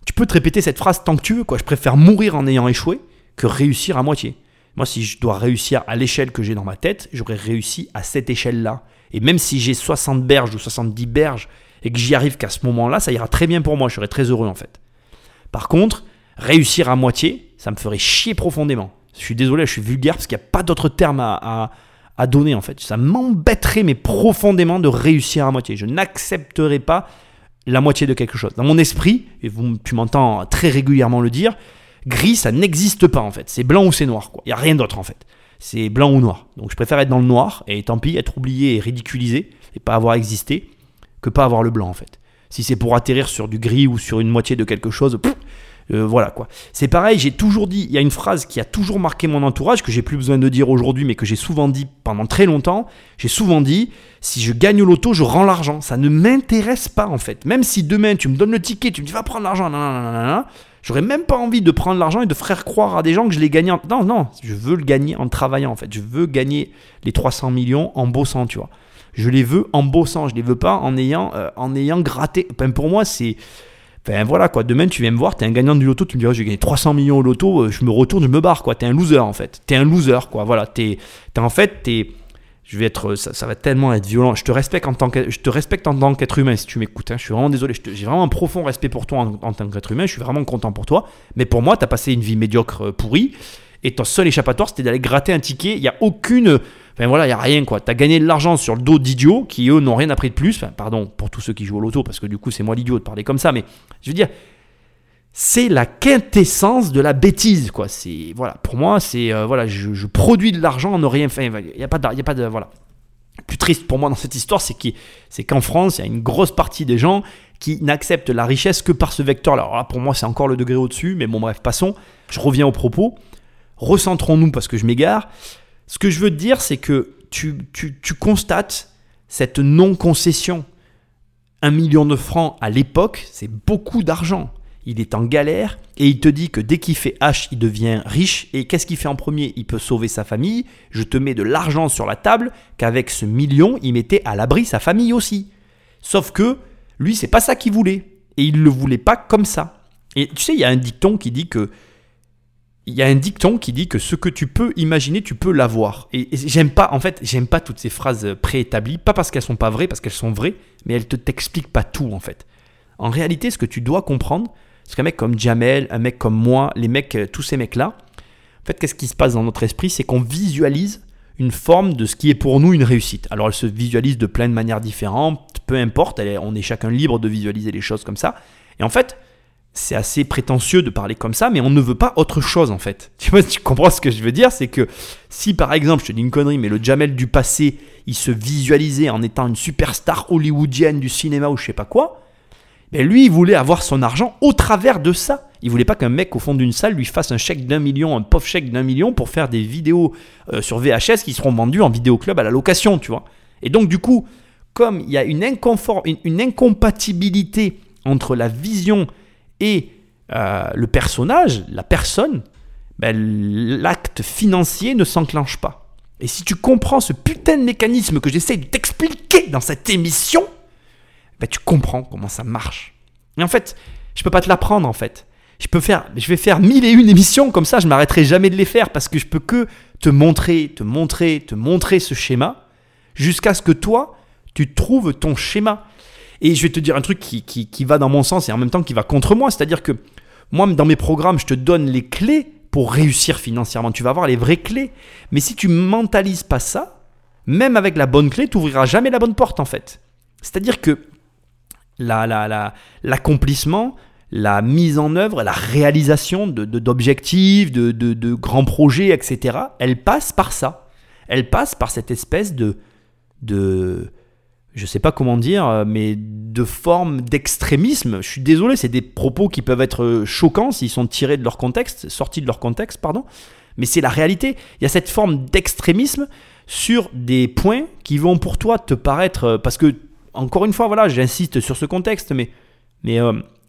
Tu peux te répéter cette phrase tant que tu veux. Je préfère mourir en ayant échoué que réussir à moitié. Moi, si je dois réussir à l'échelle que j'ai dans ma tête, j'aurais réussi à cette échelle-là. Et même si j'ai 60 berges ou 70 berges et que j'y arrive qu'à ce moment-là, ça ira très bien pour moi. Je serai très heureux, en fait. Par contre, réussir à moitié, ça me ferait chier profondément. Je suis désolé, je suis vulgaire parce qu'il n'y a pas d'autre terme à, à- donner en fait. Ça m'embêterait mais profondément de réussir à moitié. Je n'accepterai pas la moitié de quelque chose. Dans mon esprit, et vous, tu m'entends très régulièrement le dire, gris ça n'existe pas en fait. C'est blanc ou c'est noir. Il n'y a rien d'autre en fait. C'est blanc ou noir. Donc je préfère être dans le noir et tant pis être oublié et ridiculisé et pas avoir existé que pas avoir le blanc en fait. Si c'est pour atterrir sur du gris ou sur une moitié de quelque chose, euh, voilà quoi. C'est pareil, j'ai toujours dit, il y a une phrase qui a toujours marqué mon entourage, que j'ai plus besoin de dire aujourd'hui, mais que j'ai souvent dit pendant très longtemps. J'ai souvent dit, si je gagne au loto, je rends l'argent. Ça ne m'intéresse pas en fait. Même si demain tu me donnes le ticket, tu me dis va prendre l'argent, j'aurais même pas envie de prendre l'argent et de faire croire à des gens que je l'ai gagné. En... Non, non, je veux le gagner en travaillant en fait. Je veux gagner les 300 millions en bossant, tu vois. Je les veux en bossant, je les veux pas en ayant, euh, en ayant gratté. Pour moi, c'est. Enfin voilà quoi, demain tu viens me voir, t'es un gagnant du loto, tu me dis oh, j'ai gagné 300 millions au loto, euh, je me retourne, je me barre quoi, t'es un loser en fait, t'es un loser quoi, voilà, t'es, t'es en fait, t'es, je vais être, ça, ça va tellement être violent, je te respecte en tant que, je te respecte en tant qu'être humain si tu m'écoutes, hein. je suis vraiment désolé, j'ai vraiment un profond respect pour toi en, tant qu'être humain, je suis vraiment content pour toi, mais pour moi t'as passé une vie médiocre euh, pourrie, et ton seul échappatoire c'était d'aller gratter un ticket, il y a aucune, Enfin voilà, il n'y a rien quoi. Tu as gagné de l'argent sur le dos d'idiots qui eux n'ont rien appris de plus. Pardon pour tous ceux qui jouent au loto parce que du coup c'est moi l'idiot de parler comme ça. Mais je veux dire, c'est la quintessence de la bêtise quoi. C'est voilà, pour moi c'est euh, voilà, je, produis de l'argent en ne rien faire. Il n'y a pas de, y a pas de voilà. Plus triste pour moi dans cette histoire, c'est qu'en France, il y a une grosse partie des gens qui n'acceptent la richesse que par ce vecteur-là. Alors là, pour moi, c'est encore le degré au-dessus, mais bon, bref, passons. Je reviens au propos. Recentrons-nous parce que je m'égare. Ce que je veux te dire, c'est que tu, constates cette non-concession. Un million de francs à l'époque, c'est beaucoup d'argent. Il est en galère et il te dit que dès qu'il fait H, il devient riche. Et qu'est-ce qu'il fait en premier? Il peut sauver sa famille. Je te mets de l'argent sur la table qu'avec ce million, il mettait à l'abri sa famille aussi. Sauf que lui, c'est pas ça qu'il voulait. Et il le voulait pas comme ça. Et tu sais, il y a un dicton qui dit que il y a un dicton qui dit que ce que tu peux imaginer, tu peux l'avoir. Et, j'aime pas, en fait, j'aime pas toutes ces phrases préétablies, pas parce qu'elles sont pas vraies, parce qu'elles sont vraies, mais elles te t'expliquent pas tout en fait. En réalité, ce que tu dois comprendre, c'est qu'un mec comme Jamel, un mec comme moi, les mecs, euh, tous ces mecs-là, en fait, qu'est-ce qui se passe dans notre esprit, c'est qu'on visualise une forme de ce qui est pour nous une réussite. Alors, elle se visualise de plein de manières différentes, peu importe, on est chacun libre de visualiser les choses comme ça. Et en fait, c'est assez prétentieux de parler comme ça, mais on ne veut pas autre chose en fait. Tu vois, tu comprends ce que je veux dire? C'est que si par exemple, je te dis une connerie, mais le Jamel du passé, il se visualisait en étant une superstar hollywoodienne du cinéma ou je sais pas quoi, ben lui, il voulait avoir son argent au travers de ça. Il voulait pas qu'un mec au fond d'une salle lui fasse un chèque d'un million, un pauvre chèque d'un million pour faire des vidéos euh, sur VHS qui seront vendues en vidéoclub à la location, tu vois. Et donc du coup, comme il y a une, inconfort, une incompatibilité entre la vision et euh, le personnage, la personne, ben, l'acte financier ne s'enclenche pas. Et si tu comprends ce putain de mécanisme que j'essaie de t'expliquer dans cette émission, ben, tu comprends comment ça marche. Et en fait, je peux pas te l'apprendre en fait. Je peux faire, je vais faire mille et une émissions comme ça, je m'arrêterai jamais de les faire parce que je peux que te montrer, te montrer, te montrer ce schéma jusqu'à ce que toi, tu trouves ton schéma. Et je vais te dire un truc qui, qui, qui va dans mon sens et en même temps qui va contre moi. C'est-à-dire que moi, dans mes programmes, je te donne les clés pour réussir financièrement. Tu vas avoir les vraies clés. Mais si tu mentalises pas ça, même avec la bonne clé, tu n'ouvriras jamais la bonne porte en fait. C'est-à-dire que la, la, la, l'accomplissement, la mise en œuvre, la réalisation de, de- d'objectifs, de, de, de grands projets, etc., elle passe par ça. Elle passe par cette espèce de, de je sais pas comment dire, euh, mais de forme d'extrémisme. Je suis désolé, c'est des propos qui peuvent être euh, choquants s'ils sont tirés de leur contexte, sortis de leur contexte, pardon. Mais c'est la réalité. Il y a cette forme d'extrémisme sur des points qui vont pour toi te paraître, euh, parce que encore une fois, voilà, j'insiste sur ce contexte, mais mais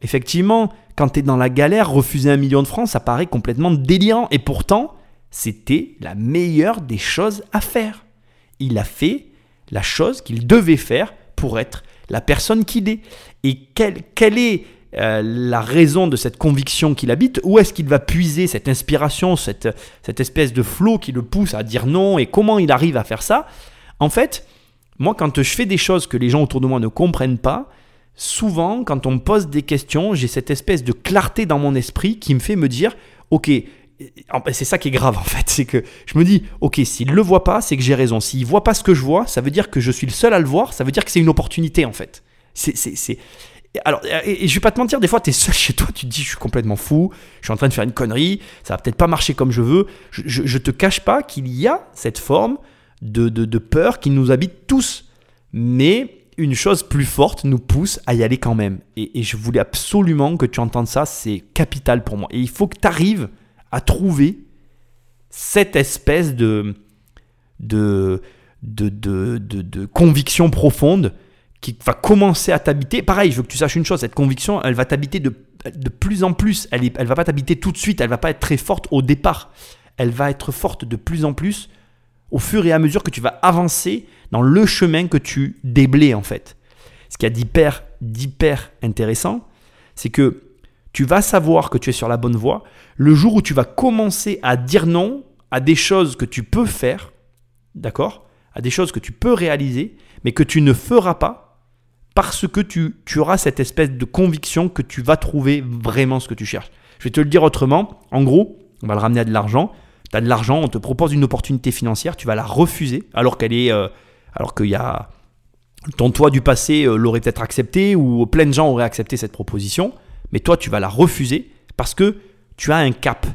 effectivement, quand tu es dans la galère, refuser un million de francs, ça paraît complètement délirant. Et pourtant, c'était la meilleure des choses à faire. Il a fait la chose qu'il devait faire pour être la personne qu'il est. Et quelle, quelle est euh, la raison de cette conviction qu'il habite? Où est-ce qu'il va puiser cette inspiration, cette, cette espèce de flot qui le pousse à dire non? Et comment il arrive à faire ça? En fait, moi, quand je fais des choses que les gens autour de moi ne comprennent pas, souvent, quand on me pose des questions, j'ai cette espèce de clarté dans mon esprit qui me fait me dire, ok, c'est ça qui est grave en fait, c'est que je me dis, ok, s'il ne le voit pas, c'est que j'ai raison. S'il voit pas ce que je vois, ça veut dire que je suis le seul à le voir, ça veut dire que c'est une opportunité en fait. C'est, alors, et, je vais pas te mentir, des fois, tu es seul chez toi, tu te dis, je suis complètement fou, je suis en train de faire une connerie, ça va peut-être pas marcher comme je veux. Je, je, te cache pas qu'il y a cette forme de, de, peur qui nous habite tous. Mais une chose plus forte nous pousse à y aller quand même. Et, et je voulais absolument que tu entendes ça, c'est capital pour moi. Et il faut que tu arrives à trouver cette espèce de, de, de, de, de conviction profonde qui va commencer à t'habiter. Pareil, je veux que tu saches une chose, cette conviction, elle va t'habiter de, de, plus en plus. Elle ne elle va pas t'habiter tout de suite, elle va pas être très forte au départ. Elle va être forte de plus en plus au fur et à mesure que tu vas avancer dans le chemin que tu déblais en fait. Ce qui a d'hyper, d'hyper intéressant, c'est que tu vas savoir que tu es sur la bonne voie le jour où tu vas commencer à dire non à des choses que tu peux faire, d'accord À des choses que tu peux réaliser, mais que tu ne feras pas parce que tu, auras cette espèce de conviction que tu vas trouver vraiment ce que tu cherches. Je vais te le dire autrement. En gros, on va le ramener à de l'argent. Tu as de l'argent, on te propose une opportunité financière, tu vas la refuser alors qu'elle est. Euh, alors qu'il y a. Ton toit du passé euh, l'aurait peut-être accepté ou plein de gens auraient accepté cette proposition, mais toi tu vas la refuser parce que tu as un cap,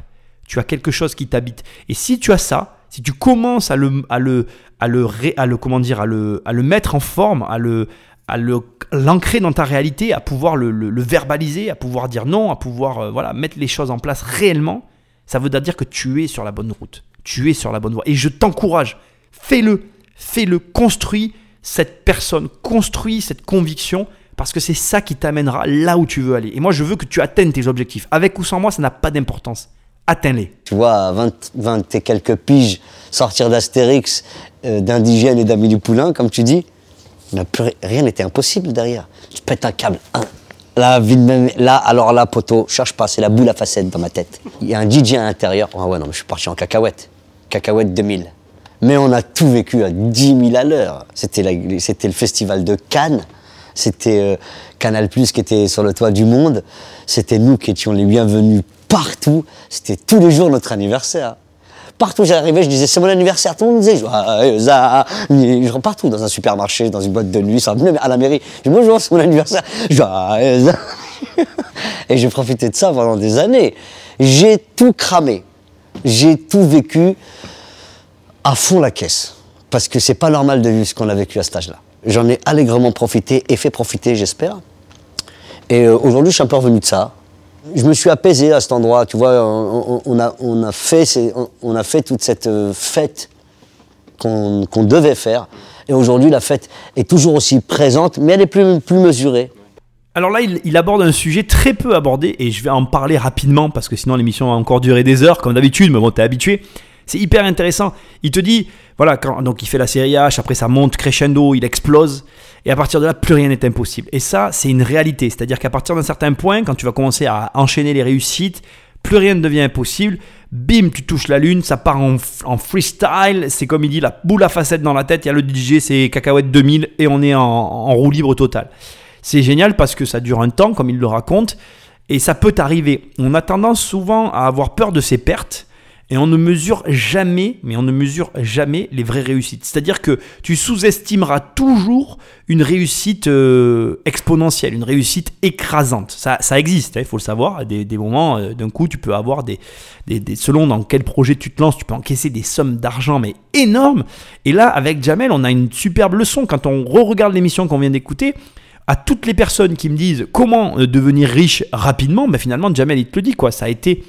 tu as quelque chose qui t'habite. Et si tu as ça, si tu commences à le, à le, à le, à le comment dire, à le, à le mettre en forme, à le, à l'ancrer dans ta réalité, à pouvoir le, verbaliser, à pouvoir dire non, à pouvoir euh, voilà, mettre les choses en place réellement, ça veut dire que tu es sur la bonne route. Tu es sur la bonne voie. Et je t'encourage, fais-le, fais-le, construis cette personne, construis cette conviction, parce que c'est ça qui t'amènera là où tu veux aller. Et moi, je veux que tu atteignes tes objectifs. Avec ou sans moi, ça n'a pas d'importance. Atteins-les. Tu vois, à 20, et quelques piges, sortir d'Astérix, euh, d'indigène et d'Amélie Poulain, comme tu dis, rien n'était impossible derrière. Tu pètes un câble, Là, là, alors là, poteau, cherche pas, c'est la boule à facettes dans ma tête. Il y a un DJ à l'intérieur. Ah ouais, non, mais je suis parti en cacahuète. Cacahuète 2000. Mais on a tout vécu à 10 000 à l'heure. C'était le festival de Cannes. C'était euh, Canal Plus qui était sur le toit du monde. C'était nous qui étions les bienvenus partout. C'était tous les jours notre anniversaire. Partout j'arrivais, je disais c'est mon anniversaire. Tout le monde me disait partout, dans un supermarché, dans une boîte de nuit, à la mairie. Je dis bonjour, c'est mon anniversaire. Et j'ai profité de ça pendant des années. J'ai tout cramé. J'ai tout vécu à fond la caisse. Parce que c'est pas normal de vivre ce qu'on a vécu à cet âge-là. J'en ai allègrement profité et fait profiter, j'espère. Et euh, aujourd'hui, je suis un peu revenu de ça je me suis apaisé à cet endroit, tu vois, on, a, on a, fait, on a fait toute cette euh, fête qu'on devait faire. Et aujourd'hui, la fête est toujours aussi présente, mais elle est plus, plus mesurée. Alors là, il, aborde un sujet très peu abordé, et je vais en parler rapidement, parce que sinon l'émission va encore durer des heures, comme d'habitude, mais bon, t'es habitué. C'est hyper intéressant. Il te dit, voilà, quand, donc il fait la série H, après ça monte crescendo, il explose. Et à partir de là, plus rien n'est impossible. Et ça, c'est une réalité. C'est-à-dire qu'à partir d'un certain point, quand tu vas commencer à enchaîner les réussites, plus rien ne devient impossible. Bim, tu touches la lune, ça part en, freestyle. C'est comme il dit, la boule à facettes dans la tête. Il y a le DJ, c'est Cacahuète 2000 et on est en, en roue libre totale. C'est génial parce que ça dure un temps, comme il le raconte. Et ça peut arriver. On a tendance souvent à avoir peur de ces pertes et on ne mesure jamais, mais on ne mesure jamais les vraies réussites. C'est-à-dire que tu sous-estimeras toujours une réussite euh, exponentielle, une réussite écrasante. Ça, ça existe, hein, il faut le savoir. À des, moments, euh, d'un coup, tu peux avoir des, des, Selon dans quel projet tu te lances, tu peux encaisser des sommes d'argent, mais énormes. Et là, avec Jamel, on a une superbe leçon. Quand on re-regarde l'émission qu'on vient d'écouter, à toutes les personnes qui me disent comment euh, devenir riche rapidement, ben finalement, Jamel, il te le dit, quoi. Ça a été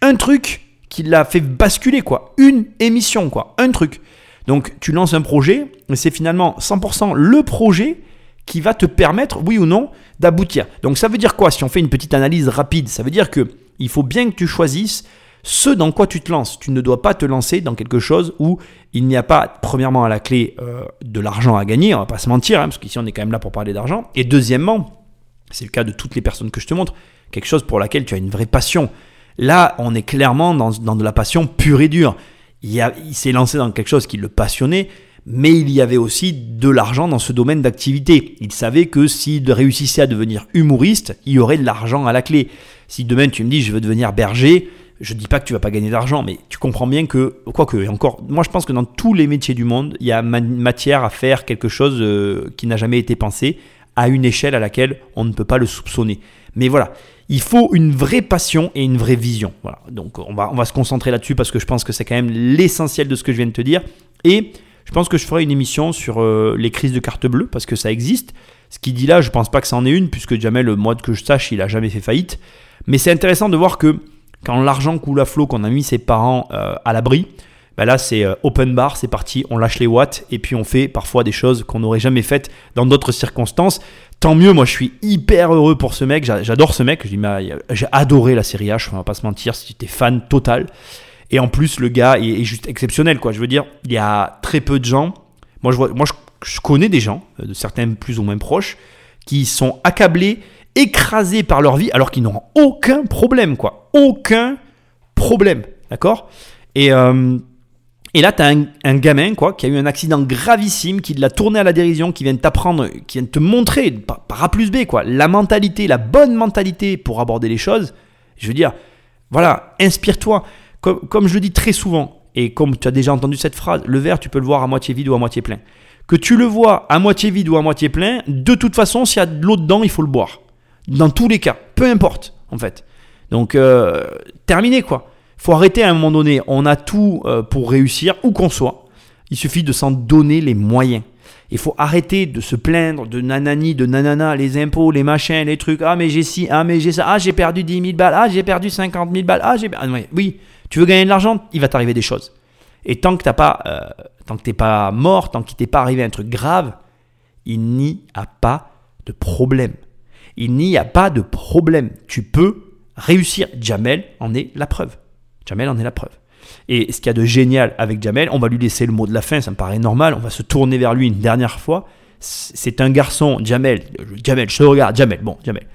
un truc qui l'a fait basculer, quoi. Une émission, quoi. Un truc. Donc, tu lances un projet, mais c'est finalement 100% le projet qui va te permettre, oui ou non, d'aboutir. Donc ça veut dire quoi Si on fait une petite analyse rapide, ça veut dire que il faut bien que tu choisisses ce dans quoi tu te lances. Tu ne dois pas te lancer dans quelque chose où il n'y a pas, premièrement, à la clé euh, de l'argent à gagner, on va pas se mentir, hein, parce qu'ici on est quand même là pour parler d'argent. Et deuxièmement, c'est le cas de toutes les personnes que je te montre, quelque chose pour laquelle tu as une vraie passion. Là, on est clairement dans, de la passion pure et dure. Il, s'est lancé dans quelque chose qui le passionnait, mais il y avait aussi de l'argent dans ce domaine d'activité. Il savait que s'il réussissait à devenir humoriste, il y aurait de l'argent à la clé. Si demain tu me dis je veux devenir berger, je ne dis pas que tu vas pas gagner d'argent, mais tu comprends bien que, quoique, encore, moi je pense que dans tous les métiers du monde, il y a matière à faire quelque chose euh, qui n'a jamais été pensé à une échelle à laquelle on ne peut pas le soupçonner. Mais voilà, il faut une vraie passion et une vraie vision. Donc on va, se concentrer là-dessus parce que je pense que c'est quand même l'essentiel de ce que je viens de te dire. Et je pense que je ferai une émission sur euh, les crises de carte bleue parce que ça existe. Ce qu'il dit là, je pense pas que c'en est une puisque jamais le mois que je sache, il a jamais fait faillite. Mais c'est intéressant de voir que quand l'argent coule à flot, qu'on a mis ses parents euh, à l'abri, ben là c'est euh, open bar, c'est parti, on lâche les watts et puis on fait parfois des choses qu'on n'aurait jamais faites dans d'autres circonstances. Tant mieux, moi je suis hyper heureux pour ce mec, j'adore ce mec, j'ai adoré la série H, on va pas se mentir, si fan total. Et en plus, le gars est, juste exceptionnel, quoi. Je veux dire, il y a très peu de gens. Moi, je, vois, moi, je, connais des gens, euh, de certains plus ou moins proches, qui sont accablés, écrasés par leur vie, alors qu'ils n'ont aucun problème, quoi. Aucun problème, d'accord? Et euh, et là, tu as un, gamin quoi, qui a eu un accident gravissime, qui l'a tourné à la dérision, qui vient t'apprendre, qui vient te montrer par, A plus B, quoi, la mentalité, la bonne mentalité pour aborder les choses. Je veux dire, voilà, inspire-toi comme, je le dis très souvent, et comme tu as déjà entendu cette phrase, le verre, tu peux le voir à moitié vide ou à moitié plein. Que tu le vois à moitié vide ou à moitié plein, de toute façon, s'il y a de l'eau dedans, il faut le boire. Dans tous les cas, peu importe, en fait. Donc, euh, terminé quoi. Faut arrêter à un moment donné. On a tout euh, pour réussir, où qu'on soit. Il suffit de s'en donner les moyens. Il faut arrêter de se plaindre de nanani, de nanana, les impôts, les machins, les trucs. Ah, mais j'ai ci, ah, mais j'ai ça. Ah, j'ai perdu 10 000 balles. Ah, j'ai perdu 50 000 balles. Ah, j'ai. Ah, oui, tu veux gagner de l'argent, il va t'arriver des choses. Et tant que t'as pas, euh, tant que t'es pas mort, tant qu'il t'est pas arrivé un truc grave, il n'y a pas de problème. Il n'y a pas de problème. Tu peux réussir. Jamel en est la preuve. Jamel en est la preuve. Et ce qu'il y a de génial avec Jamel, on va lui laisser le mot de la fin, ça me paraît normal. On va se tourner vers lui une dernière fois. C'est un garçon, Jamel. Jamel, je te regarde, Jamel. Bon, Jamel.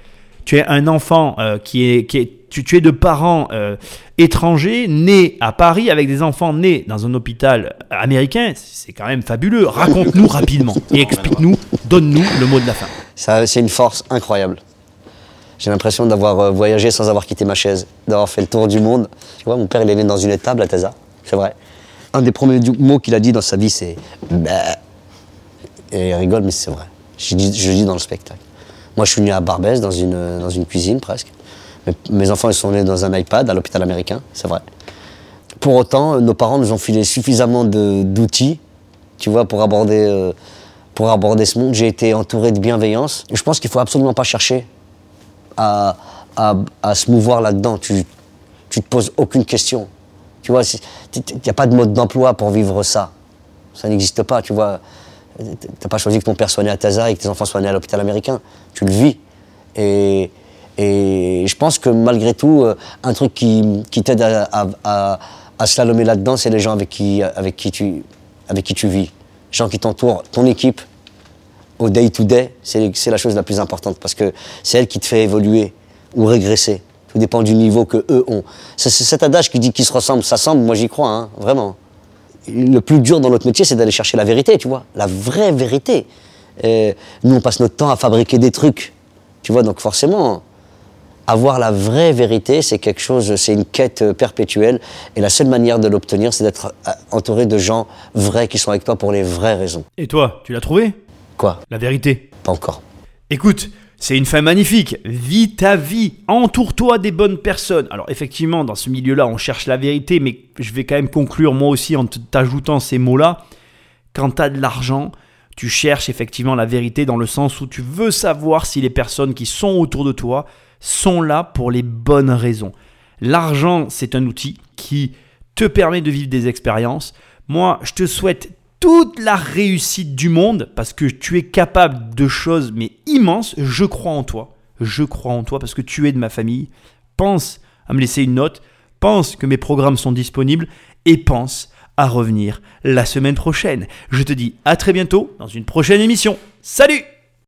Tu es un enfant euh, qui est, tu, es de parents euh, étrangers, nés à Paris, avec des enfants nés dans un hôpital américain, c'est quand même fabuleux. Raconte-nous rapidement et explique-nous, donne-nous le mot de la fin. Ça, c'est une force incroyable. J'ai l'impression d'avoir euh, voyagé sans avoir quitté ma chaise, d'avoir fait le tour du monde. Tu vois, mon père, il est né dans une étable à Tesa, c'est vrai. Un des premiers mots qu'il a dit dans sa vie, c'est bah. Et il rigole, mais c'est vrai. Je, le dis dans le spectacle. Moi, je suis né à Barbès, dans une, dans une cuisine presque. Mes enfants, ils sont nés dans un iPad à l'hôpital américain, c'est vrai. Pour autant, nos parents nous ont filé suffisamment d'outils, tu vois, pour aborder, euh, pour aborder ce monde. J'ai été entouré de bienveillance. je pense qu'il ne faut absolument pas chercher à, se mouvoir là-dedans. Tu, tu te poses aucune question. Tu vois, il n'y a pas de mode d'emploi pour vivre ça. Ça n'existe pas, tu vois. Tu n'as pas choisi que ton père soit né à Taza et que tes enfants soient nés à l'hôpital américain. Tu le vis. Et, je pense que malgré tout, euh, un truc qui, t'aide à, à, à, là-dedans, c'est les gens avec qui, avec, qui tu, avec qui tu vis. Les gens qui t'entourent, ton équipe, au day-to-day, c'est la chose la plus importante parce que c'est elle qui te fait évoluer ou régresser. Tout dépend du niveau que eux ont. C'est cet adage qui dit qu'ils se ressemblent, ça semble, moi j'y crois, hein, vraiment. Le plus dur dans notre métier, c'est d'aller chercher la vérité, tu vois, la vraie vérité. Nous, on passe notre temps à fabriquer des trucs, tu vois, donc forcément, avoir la vraie vérité, c'est quelque chose, c'est une quête perpétuelle. Et la seule manière de l'obtenir, c'est d'être entouré de gens vrais qui sont avec toi pour les vraies raisons. Et toi, tu l'as trouvé? Quoi La vérité Pas encore. Écoute, c'est une fin magnifique. Vis ta vie. Entoure-toi des bonnes personnes. Alors effectivement, dans ce milieu-là, on cherche la vérité, mais je vais quand même conclure moi aussi en t'ajoutant ces mots-là. Quand tu as de l'argent, tu cherches effectivement la vérité dans le sens où tu veux savoir si les personnes qui sont autour de toi sont là pour les bonnes raisons. L'argent, c'est un outil qui te permet de vivre des expériences. Moi, je te souhaite toute la réussite du monde parce que tu es capable de choses mais immenses. Je crois en toi. Je crois en toi parce que tu es de ma famille. Pense à me laisser une note. Pense que mes programmes sont disponibles et pense à revenir la semaine prochaine. Je te dis à très bientôt dans une prochaine émission. Salut